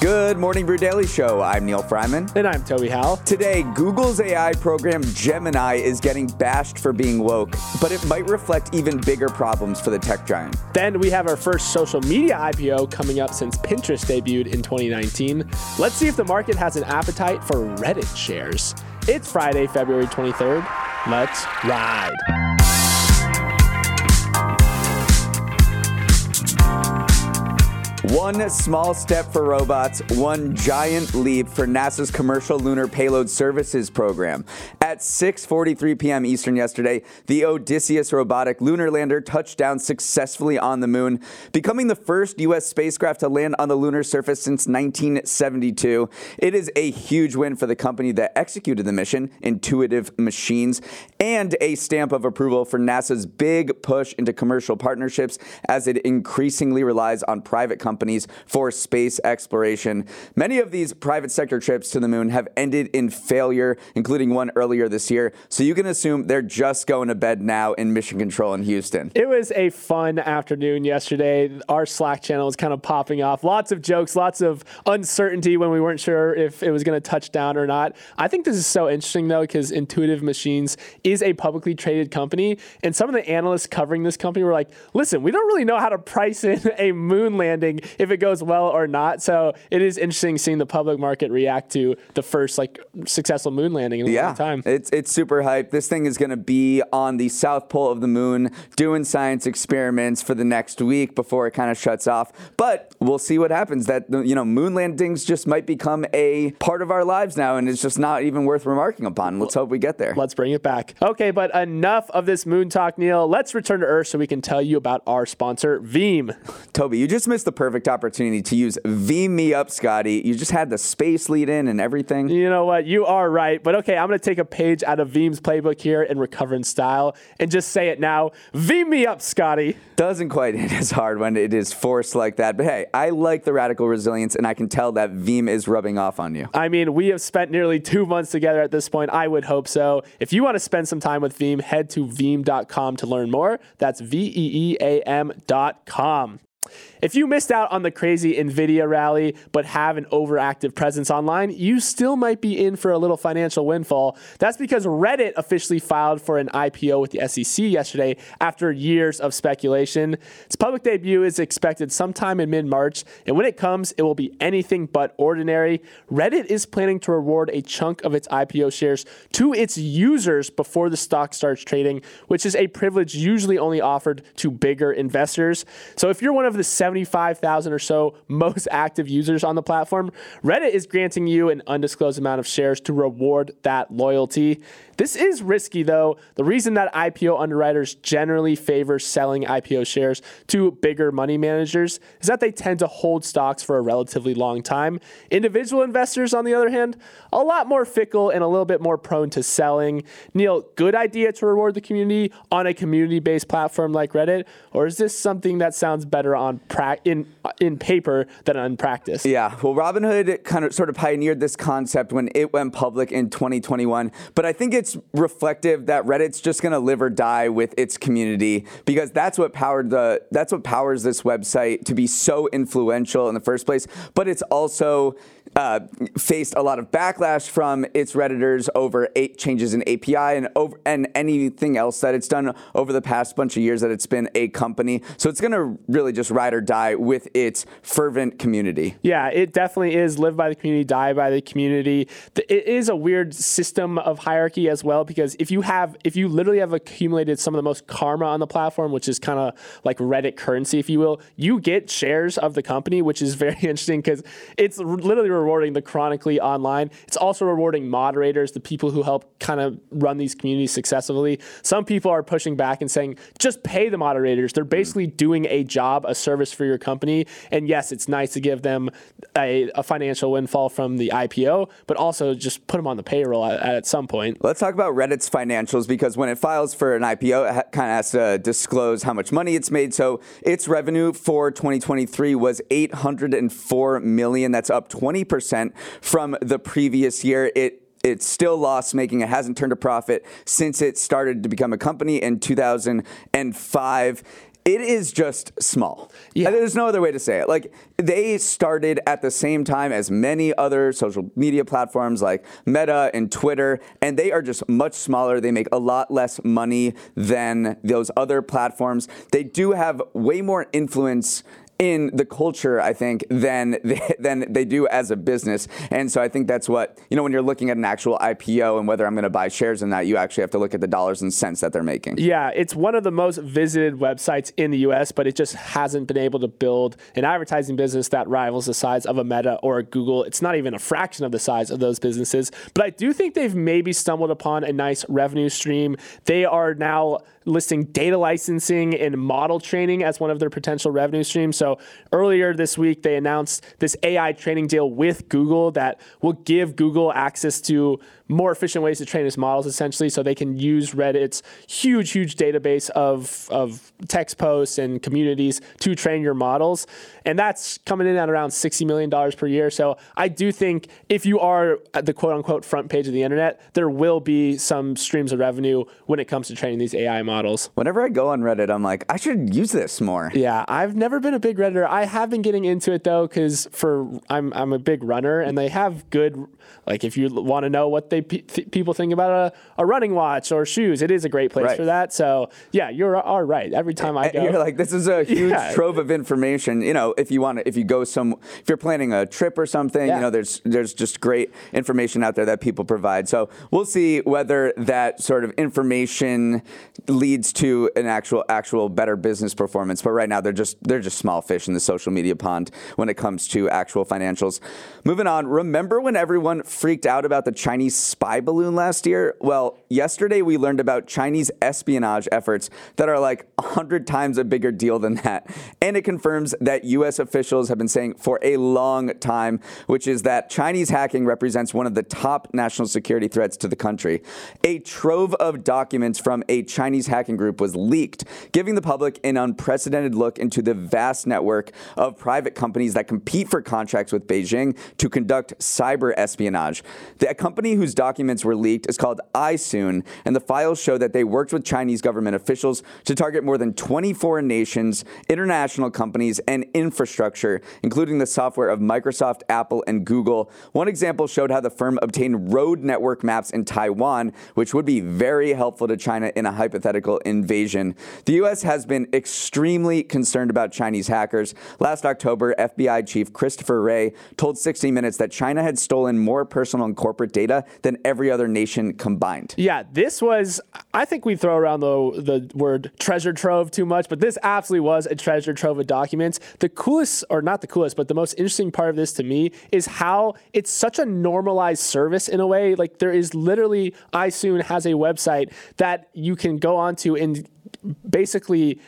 Good morning, Brew Daily Show. I'm Neal Freyman. And I'm Toby Howell. Today, Google's AI program Gemini is getting bashed for being woke, but it might reflect even bigger problems for the tech giant. Then we have our first social media IPO coming up since Pinterest debuted in 2019. Let's see if the market has an appetite for Reddit shares. It's Friday, February 23rd. Let's ride. One small step for robots, one giant leap for NASA's Commercial Lunar Payload Services program. At 6:43 p.m. Eastern yesterday, the Odysseus robotic lunar lander touched down successfully on the moon, becoming the first US spacecraft to land on the lunar surface since 1972. It is a huge win for the company that executed the mission, Intuitive Machines, and a stamp of approval for NASA's big push into commercial partnerships as it increasingly relies on private companies for space exploration. Many of these private sector trips to the moon have ended in failure, including one earlier this year. So you can assume they're just going to bed now in mission control in Houston. It was a fun afternoon yesterday. Our Slack channel was kind of popping off. Lots of jokes, lots of uncertainty when we weren't sure if it was going to touch down or not. I think this is so interesting though, because Intuitive Machines is a publicly traded company. And some of the analysts covering this company were like, listen, we don't really know how to price in a moon landing if it goes well or not. So it is interesting seeing the public market react to the first like successful moon landing in a yeah, long time. It's it's super hype. This thing is going to be on the south pole of the moon doing science experiments for the next week before it kind of shuts off. But we'll see what happens. That you know, moon landings just might become a part of our lives now, and it's just not even worth remarking upon. Let's hope we get there. Let's bring it back. Okay, but enough of this moon talk, Neal. Let's return to Earth so we can tell you about our sponsor, Veeam. Toby, you just missed the perfect opportunity to use Veeam Me Up, Scotty. You just had the space lead in and everything. You know what? You are right. But okay, I'm going to take a page out of Veeam's playbook here in Recover in Style and just say it now. Veeam me up, Scotty. Doesn't quite hit as hard when it is forced like that. But hey, I like the radical resilience, and I can tell that Veeam is rubbing off on you. I mean, we have spent nearly two months together at this point. I would hope so. If you want to spend some time with Veeam, head to veeam.com to learn more. That's V E E A M.com. If you missed out on the crazy NVIDIA rally but have an overactive presence online, you still might be in for a little financial windfall. That's because Reddit officially filed for an IPO with the SEC yesterday after years of speculation. Its public debut is expected sometime in mid March, and when it comes, it will be anything but ordinary. Reddit is planning to reward a chunk of its IPO shares to its users before the stock starts trading, which is a privilege usually only offered to bigger investors. So if you're one of the 75,000 or so most active users on the platform, Reddit is granting you an undisclosed amount of shares to reward that loyalty. This is risky though. The reason that IPO underwriters generally favor selling IPO shares to bigger money managers is that they tend to hold stocks for a relatively long time. Individual investors, on the other hand, a lot more fickle and a little bit more prone to selling. Neal, good idea to reward the community on a community based platform like Reddit? Or is this something that sounds better on pra- in, in paper than on practice? Yeah, well, Robinhood kind of sort of pioneered this concept when it went public in 2021, but I think it's reflective that Reddit's just going to live or die with its community because that's what powered the that's what powers this website to be so influential in the first place, but it's also uh, faced a lot of backlash from its redditors over eight changes in API and over and anything else that it's done over the past bunch of years that it's been a company. So it's going to really just ride or die with its fervent community. Yeah, it definitely is live by the community, die by the community. It is a weird system of hierarchy as well because if you have if you literally have accumulated some of the most karma on the platform, which is kind of like Reddit currency, if you will, you get shares of the company, which is very interesting because it's literally the chronically online. It's also rewarding moderators, the people who help kind of run these communities successfully. Some people are pushing back and saying, just pay the moderators. They're basically doing a job, a service for your company. And yes, it's nice to give them a, a financial windfall from the IPO, but also just put them on the payroll at, at some point. Let's talk about Reddit's financials because when it files for an IPO, it ha- kind of has to disclose how much money it's made. So its revenue for 2023 was 804 million. That's up 20% from the previous year. It it's still loss making. It hasn't turned a profit since it started to become a company in 2005 it is just small. Yeah. There's no other way to say it. Like they started at the same time as many other social media platforms like Meta and Twitter, and they are just much smaller. They make a lot less money than those other platforms. They do have way more influence in the culture, I think, than they, than they do as a business. And so I think that's what, you know, when you're looking at an actual IPO and whether I'm going to buy shares in that, you actually have to look at the dollars and cents that they're making. Yeah, it's one of the most visited websites in the US, but it just hasn't been able to build an advertising business that rivals the size of a Meta or a Google. It's not even a fraction of the size of those businesses. But I do think they've maybe stumbled upon a nice revenue stream. They are now listing data licensing and model training as one of their potential revenue streams. So earlier this week, they announced this AI training deal with Google that will give Google access to more efficient ways to train its models essentially so they can use Reddit's huge, huge database of, of text posts and communities to train your models. And that's coming in at around $60 million per year. So I do think if you are at the quote unquote front page of the internet, there will be some streams of revenue when it comes to training these AI models. Whenever I go on Reddit, I'm like, I should use this more. Yeah, I've never been a big Redditor. I have been getting into it though, because for I'm I'm a big runner, and they have good like if you want to know what they th- people think about a, a running watch or shoes, it is a great place Right. for that. So yeah, you're all right. Every time I go, You're like, this is a huge Yeah. trove of information. You know, if you want to, if you go some, if you're planning a trip or something, Yeah. you know, there's there's just great information out there that people provide. So we'll see whether that sort of information leads to an actual actual better business performance. But right now, they're just they're just small fish in the social media pond when it comes to actual financials. Moving on, remember when everyone freaked out about the Chinese spy balloon last year? Well, yesterday we learned about Chinese espionage efforts that are like 100 times a bigger deal than that. And it confirms that US officials have been saying for a long time, which is that Chinese hacking represents one of the top national security threats to the country. A trove of documents from a Chinese hacking group was leaked, giving the public an unprecedented look into the vast network of private companies that compete for contracts with Beijing to conduct cyber espionage. The company whose documents were leaked is called iSoon, and the files show that they worked with Chinese government officials to target more than 20 foreign nations, international companies, and infrastructure, including the software of Microsoft, Apple, and Google. One example showed how the firm obtained road network maps in Taiwan, which would be very helpful to China in a hypothetical invasion. The U.S. has been extremely concerned about Chinese hackers. Last October, FBI Chief Christopher Wray told 60 Minutes that China had stolen more personal and corporate data than every other nation combined. Yeah, this was. I think we throw around the the word treasure trove too much, but this absolutely was a treasure trove of documents. The coolest, or not the coolest, but the most interesting part of this to me is how it's such a normalized service in a way. Like there is literally, iSoon has a website that you can go onto and basically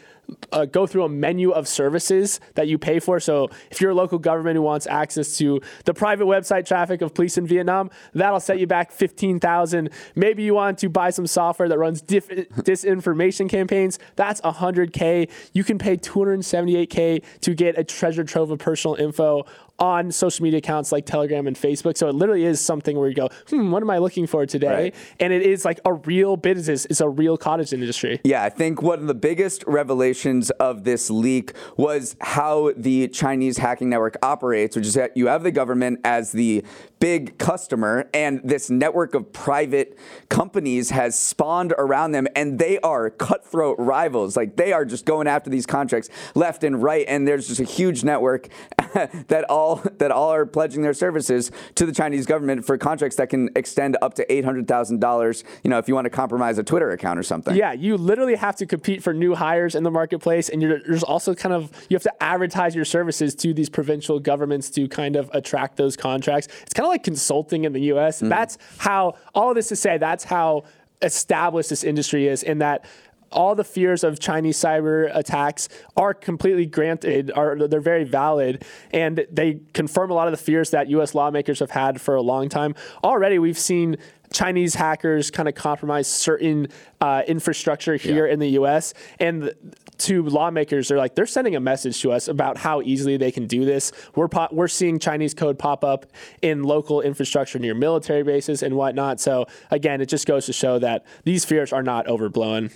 uh, go through a menu of services that you pay for. So if you're a local government who wants access to the private website traffic of police in Vietnam, that'll set you back 15,000. Maybe you want to buy some software that runs disinformation campaigns. That's 100K. You can pay 278K to get a treasure trove of personal info on social media accounts like Telegram and Facebook. So it literally is something where you go, hmm, what am I looking for today? Right. And it is like a real business. It's a real cottage industry. Yeah, I think one of the biggest revelations of this leak was how the Chinese hacking network operates, which is that you have the government as the big customer, and this network of private companies has spawned around them, and they are cutthroat rivals. Like they are just going after these contracts left and right, and there's just a huge network that, all that all are pledging their services to the Chinese government for contracts that can extend up to eight hundred thousand dollars. You know, if you want to compromise a Twitter account or something. Yeah, you literally have to compete for new hires in the marketplace, and you're there's also kind of you have to advertise your services to these provincial governments to kind of attract those contracts. It's kind of like consulting in the U.S. Mm. That's how all of this to say. That's how established this industry is in that all the fears of Chinese cyber attacks are completely granted, are they're very valid, and they confirm a lot of the fears that U.S. lawmakers have had for a long time. Already, we've seen Chinese hackers kind of compromise certain uh, infrastructure here yeah. in the U.S. and to lawmakers, they're like they're sending a message to us about how easily they can do this. We're po- we're seeing Chinese code pop up in local infrastructure near military bases and whatnot. So again, it just goes to show that these fears are not overblown.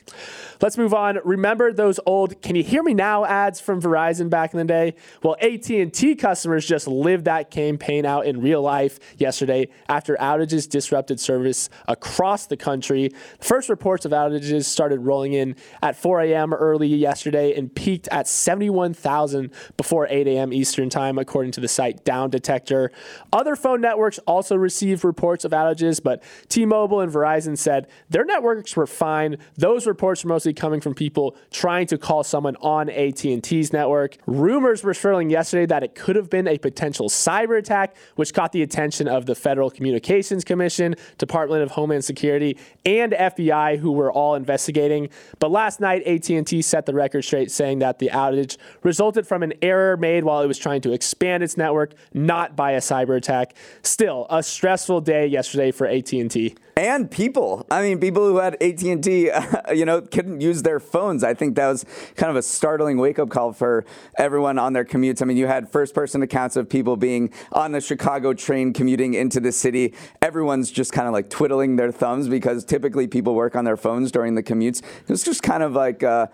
Let's move on. Remember those old "Can you hear me now?" ads from Verizon back in the day? Well, AT&T customers just lived that campaign out in real life yesterday after outages disrupted service across the country. First reports of outages started rolling in at 4 a.m. early yesterday yesterday and peaked at 71,000 before 8 a.m. Eastern Time, according to the site Down Detector. Other phone networks also received reports of outages, but T Mobile and Verizon said their networks were fine. Those reports were mostly coming from people trying to call someone on AT&T's network. Rumors were swirling yesterday that it could have been a potential cyber attack, which caught the attention of the Federal Communications Commission, Department of Homeland Security, and FBI, who were all investigating. But last night, AT&T set the record straight, saying that the outage resulted from an error made while it was trying to expand its network, not by a cyber attack. Still, a stressful day yesterday for AT&T and people. I mean, people who had AT and T, you know, couldn't use their phones. I think that was kind of a startling wake up call for everyone on their commutes. I mean, you had first person accounts of people being on the Chicago train commuting into the city. Everyone's just kind of like twiddling their thumbs because typically people work on their phones during the commutes. It was just kind of like. Uh,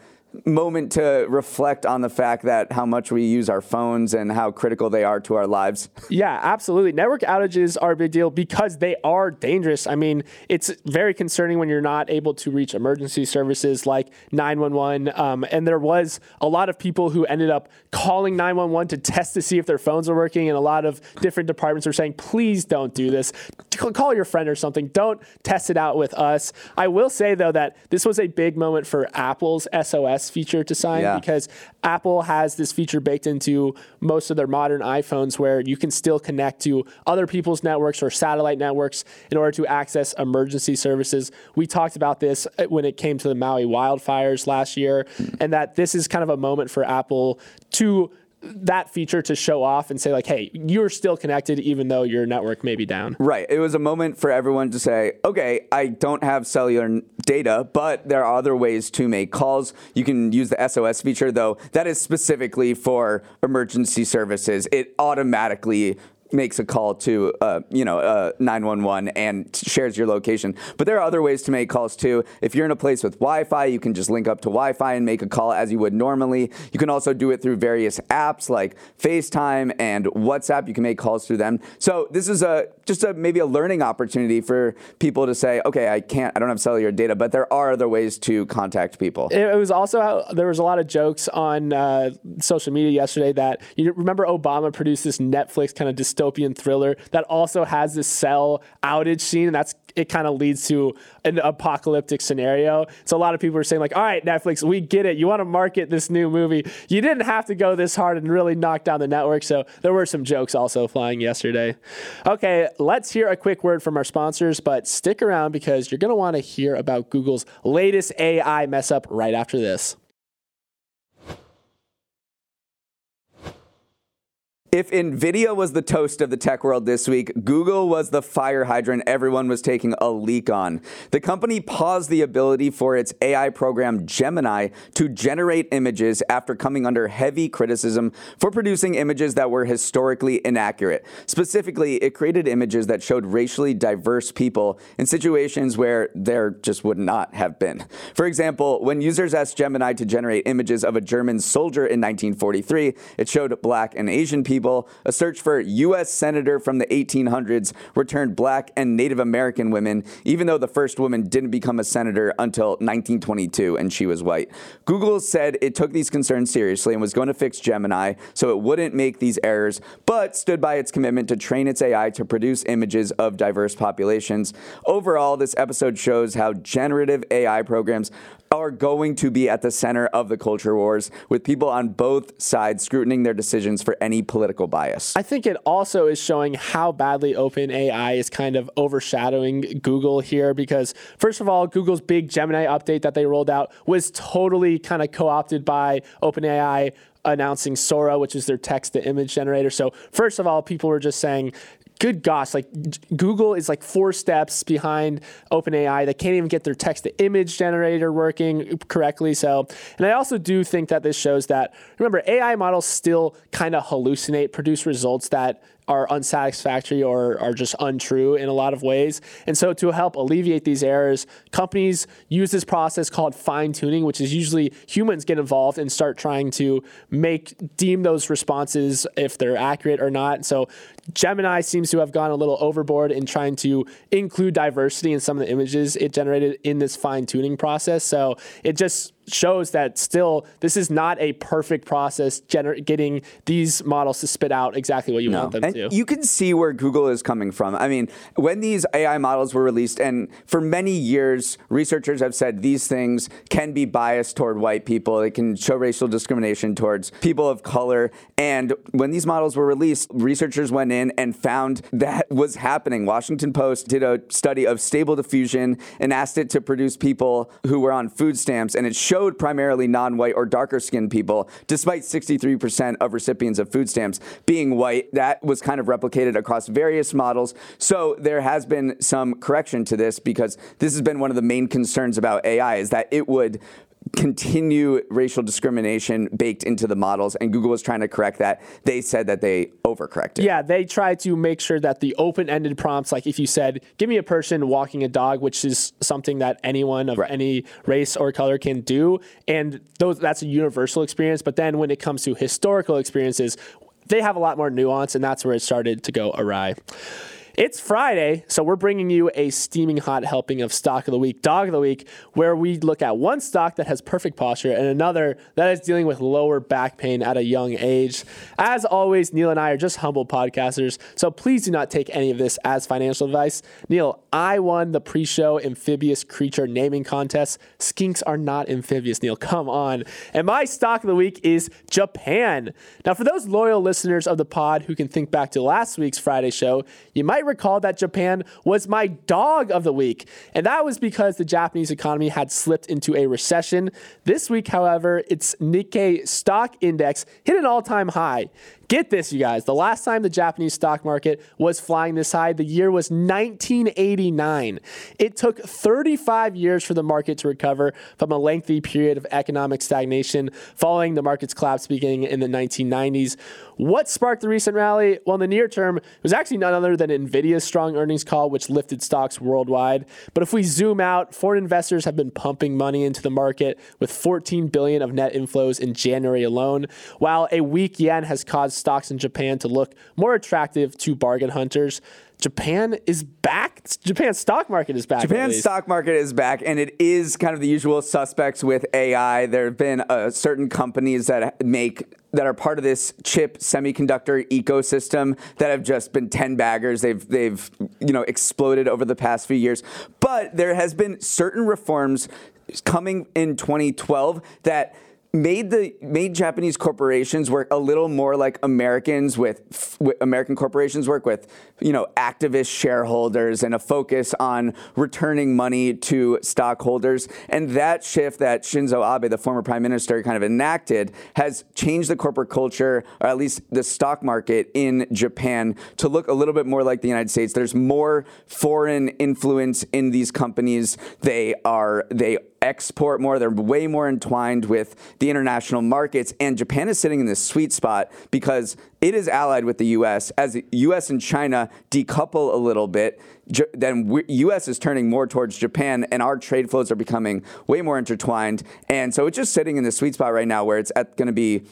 moment to reflect on the fact that how much we use our phones and how critical they are to our lives. Yeah, absolutely. Network outages are a big deal because they are dangerous. I mean, it's very concerning when you're not able to reach emergency services like 911. Um, and there was a lot of people who ended up calling 911 to test to see if their phones were working. And a lot of different departments are saying, please don't do this. Call your friend or something. Don't test it out with us. I will say, though, that this was a big moment for Apple's SOS feature to sign yeah. because Apple has this feature baked into most of their modern iPhones where you can still connect to other people's networks or satellite networks in order to access emergency services. We talked about this when it came to the Maui wildfires last year, mm. and that this is kind of a moment for Apple to that feature to show off and say like hey you're still connected even though your network may be down. Right. It was a moment for everyone to say okay i don't have cellular data but there are other ways to make calls. You can use the sos feature though. That is specifically for emergency services. It automatically makes a call to uh, you know uh, 911 and shares your location. But there are other ways to make calls too. If you're in a place with Wi-Fi, you can just link up to Wi-Fi and make a call as you would normally. You can also do it through various apps like FaceTime and WhatsApp. You can make calls through them. So this is a just a maybe a learning opportunity for people to say, okay, I can't, I don't have cellular data, but there are other ways to contact people. It was also there was a lot of jokes on uh, social media yesterday that you remember Obama produced this Netflix kind of thriller that also has this cell outage scene, and that's it kind of leads to an apocalyptic scenario. So a lot of people are saying like, all right, Netflix, we get it. You want to market this new movie. You didn't have to go this hard and really knock down the network. So there were some jokes also flying yesterday. Okay, let's hear a quick word from our sponsors, but stick around because you're going to want to hear about Google's latest AI mess up right after this. If NVIDIA was the toast of the tech world this week, Google was the fire hydrant everyone was taking a leak on. The company paused the ability for its AI program Gemini to generate images after coming under heavy criticism for producing images that were historically inaccurate. Specifically, it created images that showed racially diverse people in situations where there just would not have been. For example, when users asked Gemini to generate images of a German soldier in 1943, it showed black and Asian people people, a search for U.S. Senator from the 1800s returned black and Native American women, even though the first woman didn't become a senator until 1922 and she was white. Google said it took these concerns seriously and was going to fix Gemini so it wouldn't make these errors, but stood by its commitment to train its AI to produce images of diverse populations. Overall, this episode shows how generative AI programs are going to be at the center of the culture wars, with people on both sides scrutinizing their decisions for any political bias. I think it also is showing how badly OpenAI is kind of overshadowing Google here because, first of all, Google's big Gemini update that they rolled out was totally kind of co opted by OpenAI announcing Sora, which is their text to image generator. So, first of all, people were just saying, good gosh, like Google is like four steps behind OpenAI. They can't even get their text to image generator working correctly. So, and I also do think that this shows that, remember, AI models still kind of hallucinate, produce results that are unsatisfactory or are just untrue in a lot of ways. And so, to help alleviate these errors, companies use this process called fine tuning, which is usually humans get involved and start trying to make deem those responses if they're accurate or not. So, Gemini seems to have gone a little overboard in trying to include diversity in some of the images it generated in this fine tuning process. So, it just shows that still this is not a perfect process gener- getting these models to spit out exactly what you no. want them and to. You can see where Google is coming from. I mean, when these AI models were released, and for many years, researchers have said these things can be biased toward white people. It can show racial discrimination towards people of color. And when these models were released, researchers went in and found that was happening. Washington Post did a study of stable diffusion and asked it to produce people who were on food stamps, and it showed primarily non white or darker skinned people, despite 63% of recipients of food stamps being white. That was kind of replicated across various models. So there has been some correction to this because this has been one of the main concerns about AI is that it would continue racial discrimination baked into the models, and Google was trying to correct that. They said that they overcorrected. Yeah, they tried to make sure that the open-ended prompts, like if you said, "Give me a person walking a dog," which is something that anyone of right. any race or color can do, and those that's a universal experience. But then when it comes to historical experiences, they have a lot more nuance, and that's where it started to go awry. It's Friday, so we're bringing you a steaming hot helping of stock of the week, dog of the week, where we look at one stock that has perfect posture and another that is dealing with lower back pain at a young age. As always, Neal and I are just humble podcasters, so please do not take any of this as financial advice. Neal, I won the pre show amphibious creature naming contest. Skinks are not amphibious, Neal. Come on. And my stock of the week is Japan. Now, for those loyal listeners of the pod who can think back to last week's Friday show, you might recall that Japan was my dog of the week, and that was because the Japanese economy had slipped into a recession. This week, however, its Nikkei stock index hit an all time high. Get this, you guys. The last time the Japanese stock market was flying this high, the year was 1989. It took 35 years for the market to recover from a lengthy period of economic stagnation following the market's collapse beginning in the 1990s. What sparked the recent rally? Well, in the near term, it was actually none other than Nvidia's strong earnings call, which lifted stocks worldwide. But if we zoom out, foreign investors have been pumping money into the market with 14 billion of net inflows in January alone, while a weak yen has caused stocks in Japan to look more attractive to bargain hunters. Japan is back. Japan's stock market is back. Japan's stock market is back, and it is kind of the usual suspects with AI. There have been uh, certain companies that make that are part of this chip semiconductor ecosystem that have just been 10 baggers. They've they've you know exploded over the past few years. But there has been certain reforms coming in 2012 that made the made Japanese corporations work a little more like Americans with, with, American corporations work with you know activist shareholders and a focus on returning money to stockholders. And that shift that Shinzo Abe the former prime minister kind of enacted has changed the corporate culture or at least the stock market in Japan to look a little bit more like the United States. There's more foreign influence in these companies. They are they export more. They're way more entwined with the international markets. And Japan is sitting in this sweet spot because it is allied with the U.S. As the U.S. and China decouple a little bit, then U.S. is turning more towards Japan, and our trade flows are becoming way more intertwined. And so it's just sitting in the sweet spot right now, where it's going to be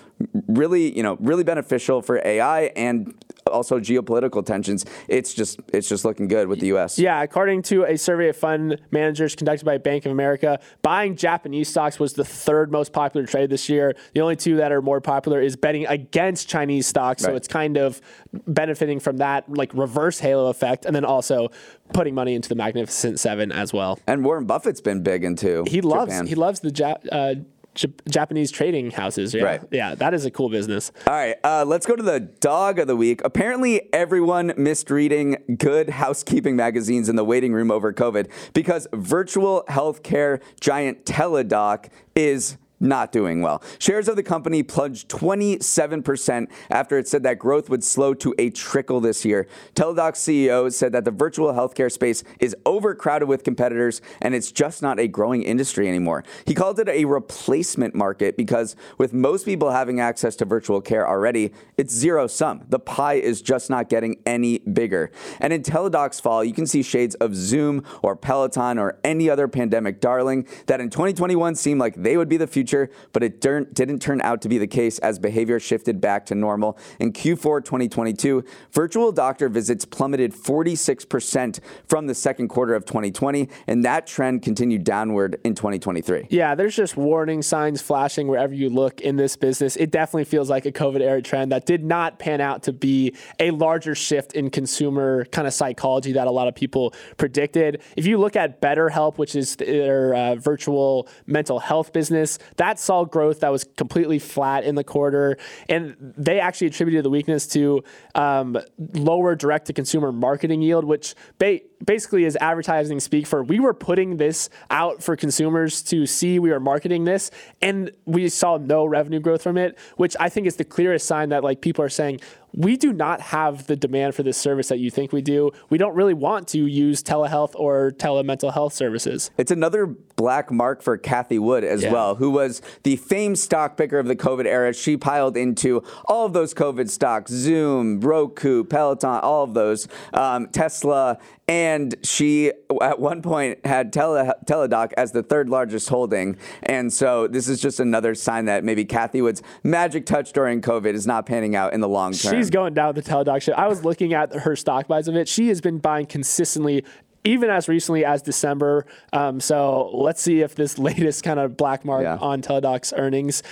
really, you know, really beneficial for AI and also geopolitical tensions. It's just it's just looking good with the U.S. Yeah, according to a survey of fund managers conducted by Bank of America, buying Japanese stocks was the third most popular trade this year. The only two that are more popular is betting against Chinese stocks. So it's kind of benefiting from that like reverse halo effect, and then also putting money into the Magnificent Seven as well. And Warren Buffett's been big into He loves Japan. he loves the ja- uh, J- Japanese trading houses. Yeah, Right. yeah, that is a cool business. All right, uh, let's go to the dog of the week. Apparently, everyone missed reading good housekeeping magazines in the waiting room over COVID because virtual healthcare giant Teladoc is not doing well. Shares of the company plunged 27% after it said that growth would slow to a trickle this year. Teladoc's CEO said that the virtual healthcare space is overcrowded with competitors and it's just not a growing industry anymore. He called it a replacement market because with most people having access to virtual care already, it's zero sum. The pie is just not getting any bigger. And in Teladoc's fall, you can see shades of Zoom or Peloton or any other pandemic darling that in 2021 seemed like they would be the future, but it didn't turn out to be the case as behavior shifted back to normal. In Q4 2022, virtual doctor visits plummeted 46% from the second quarter of 2020, and that trend continued downward in 2023. Yeah, there's just warning signs flashing wherever you look in this business. It definitely feels like a COVID era trend that did not pan out to be a larger shift in consumer kind of psychology that a lot of people predicted. If you look at BetterHelp, which is their uh, virtual mental health business, that saw growth that was completely flat in the quarter. And they actually attributed the weakness to um, lower direct to consumer marketing yield, which ba- basically is advertising speak for we were putting this out for consumers to see we were marketing this and we saw no revenue growth from it which i think is the clearest sign that like people are saying we do not have the demand for this service that you think we do we don't really want to use telehealth or telemental health services It's another black mark for Cathie Wood as Yeah. well, who was the famed stock picker of the COVID era. She piled into all of those COVID stocks Zoom, Roku, Peloton, all of those, um, Tesla. And she, at one point, had Tele- Teladoc as the third largest holding. And so this is just another sign that maybe Cathie Wood's magic touch during COVID is not panning out in the long term. She's going down the Teladoc ship. I was looking at her stock buys of it. She has been buying consistently, even as recently as December. Um, so let's see if this latest kind of black mark Yeah. on Teladoc's earnings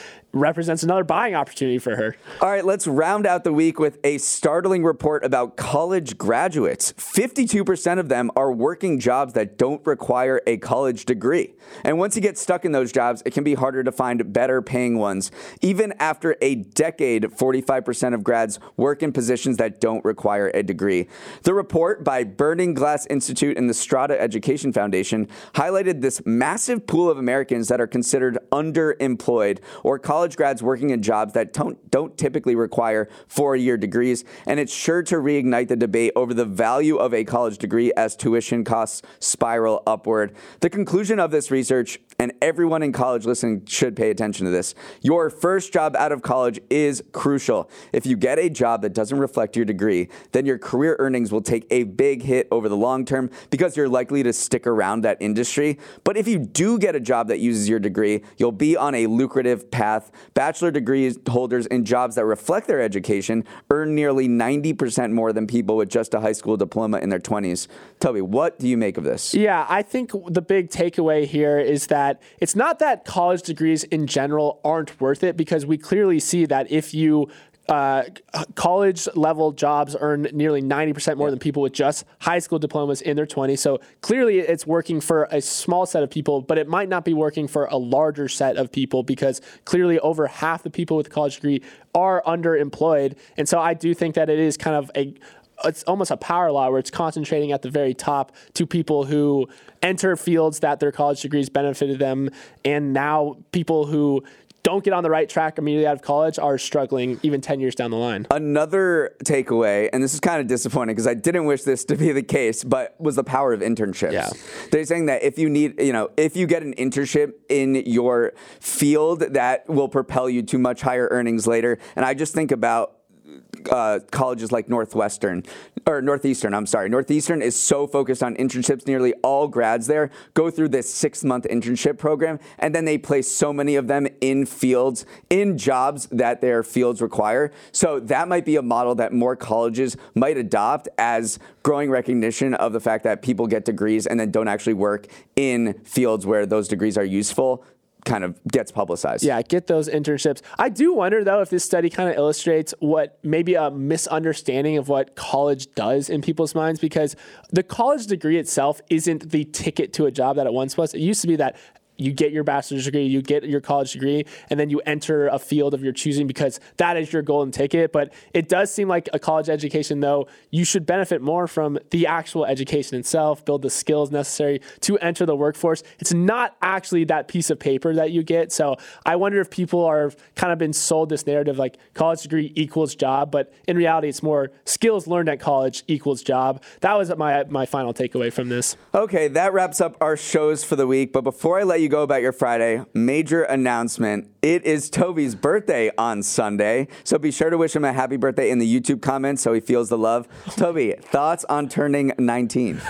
represents another buying opportunity for her. All right, let's round out the week with a startling report about college graduates. 52% of them are working jobs that don't require a college degree. And once you get stuck in those jobs, it can be harder to find better paying ones. Even after a decade, 45% of grads work in positions that don't require a degree. The report by Burning Glass Institute and the Strata Education Foundation highlighted this massive pool of Americans that are considered underemployed or college grads working in jobs that don't, don't typically require four year degrees. And it's sure to reignite the debate over the value of a college degree as tuition costs spiral upward. The conclusion of this research, and everyone in college listening should pay attention to this your first job out of college is crucial. If you get a job that doesn't reflect your degree, then your career earnings will take a big hit over the long term because you're likely to stick around that industry. But if you do get a job that uses your degree, you'll be on a lucrative path. Bachelor degree holders in jobs that reflect their education earn nearly 90% more than people with just a high school diploma in their 20s. Toby, what do you make of this? Yeah, I think the big takeaway here is that it's not that college degrees in general aren't worth it because we clearly see that if you uh, college level jobs earn nearly 90% more than people with just high school diplomas in their 20s. So clearly it's working for a small set of people, but it might not be working for a larger set of people because clearly over half the people with a college degree are underemployed. And so I do think that it is kind of a it's almost a power law where it's concentrating at the very top to people who enter fields that their college degrees benefited them and now people who don't get on the right track immediately out of college are struggling even 10 years down the line. Another takeaway, and this is kind of disappointing because I didn't wish this to be the case, but was the power of internships. Yeah. They're saying that if you need, you know, if you get an internship in your field, that will propel you to much higher earnings later. And I just think about uh, colleges like Northwestern or Northeastern. I'm sorry, Northeastern is so focused on internships. Nearly all grads there go through this six month internship program, and then they place so many of them in fields, in jobs that their fields require. So that might be a model that more colleges might adopt as growing recognition of the fact that people get degrees and then don't actually work in fields where those degrees are useful kind of gets publicized. Yeah, get those internships. I do wonder though if this study kind of illustrates what maybe a misunderstanding of what college does in people's minds because the college degree itself isn't the ticket to a job that it once was. It used to be that you get your bachelor's degree, you get your college degree, and then you enter a field of your choosing because that is your golden ticket. But it does seem like a college education, though, you should benefit more from the actual education itself, build the skills necessary to enter the workforce. It's not actually that piece of paper that you get. So I wonder if people are kind of been sold this narrative like college degree equals job, but in reality, it's more skills learned at college equals job. That was my my final takeaway from this. Okay, that wraps up our shows for the week. But before I let you you go about your Friday, major announcement. It is Toby's birthday on Sunday. So be sure to wish him a happy birthday in the YouTube comments so he feels the love. Toby, thoughts on turning 19?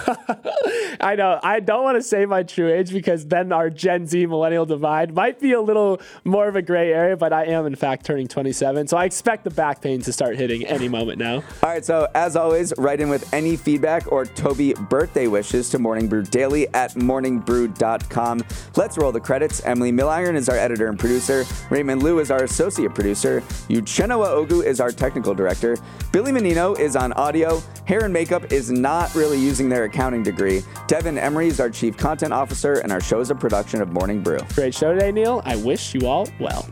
I know. I don't want to say my true age because then our Gen Z millennial divide might be a little more of a gray area, but I am, in fact, turning 27. So I expect the back pain to start hitting any moment now. All right. So, as always, write in with any feedback or Toby birthday wishes to Morning Brew Daily at morningbrew.com. Let's Let's roll the credits. Emily Milliron is our editor and producer. Raymond Liu is our associate producer. Uchenna Ogu is our technical director. Billy Menino is on audio. Hair and makeup is not really using their accounting degree. Devin Emery is our chief content officer, and our show is a production of Morning Brew. Great show today, Neal. I wish you all well.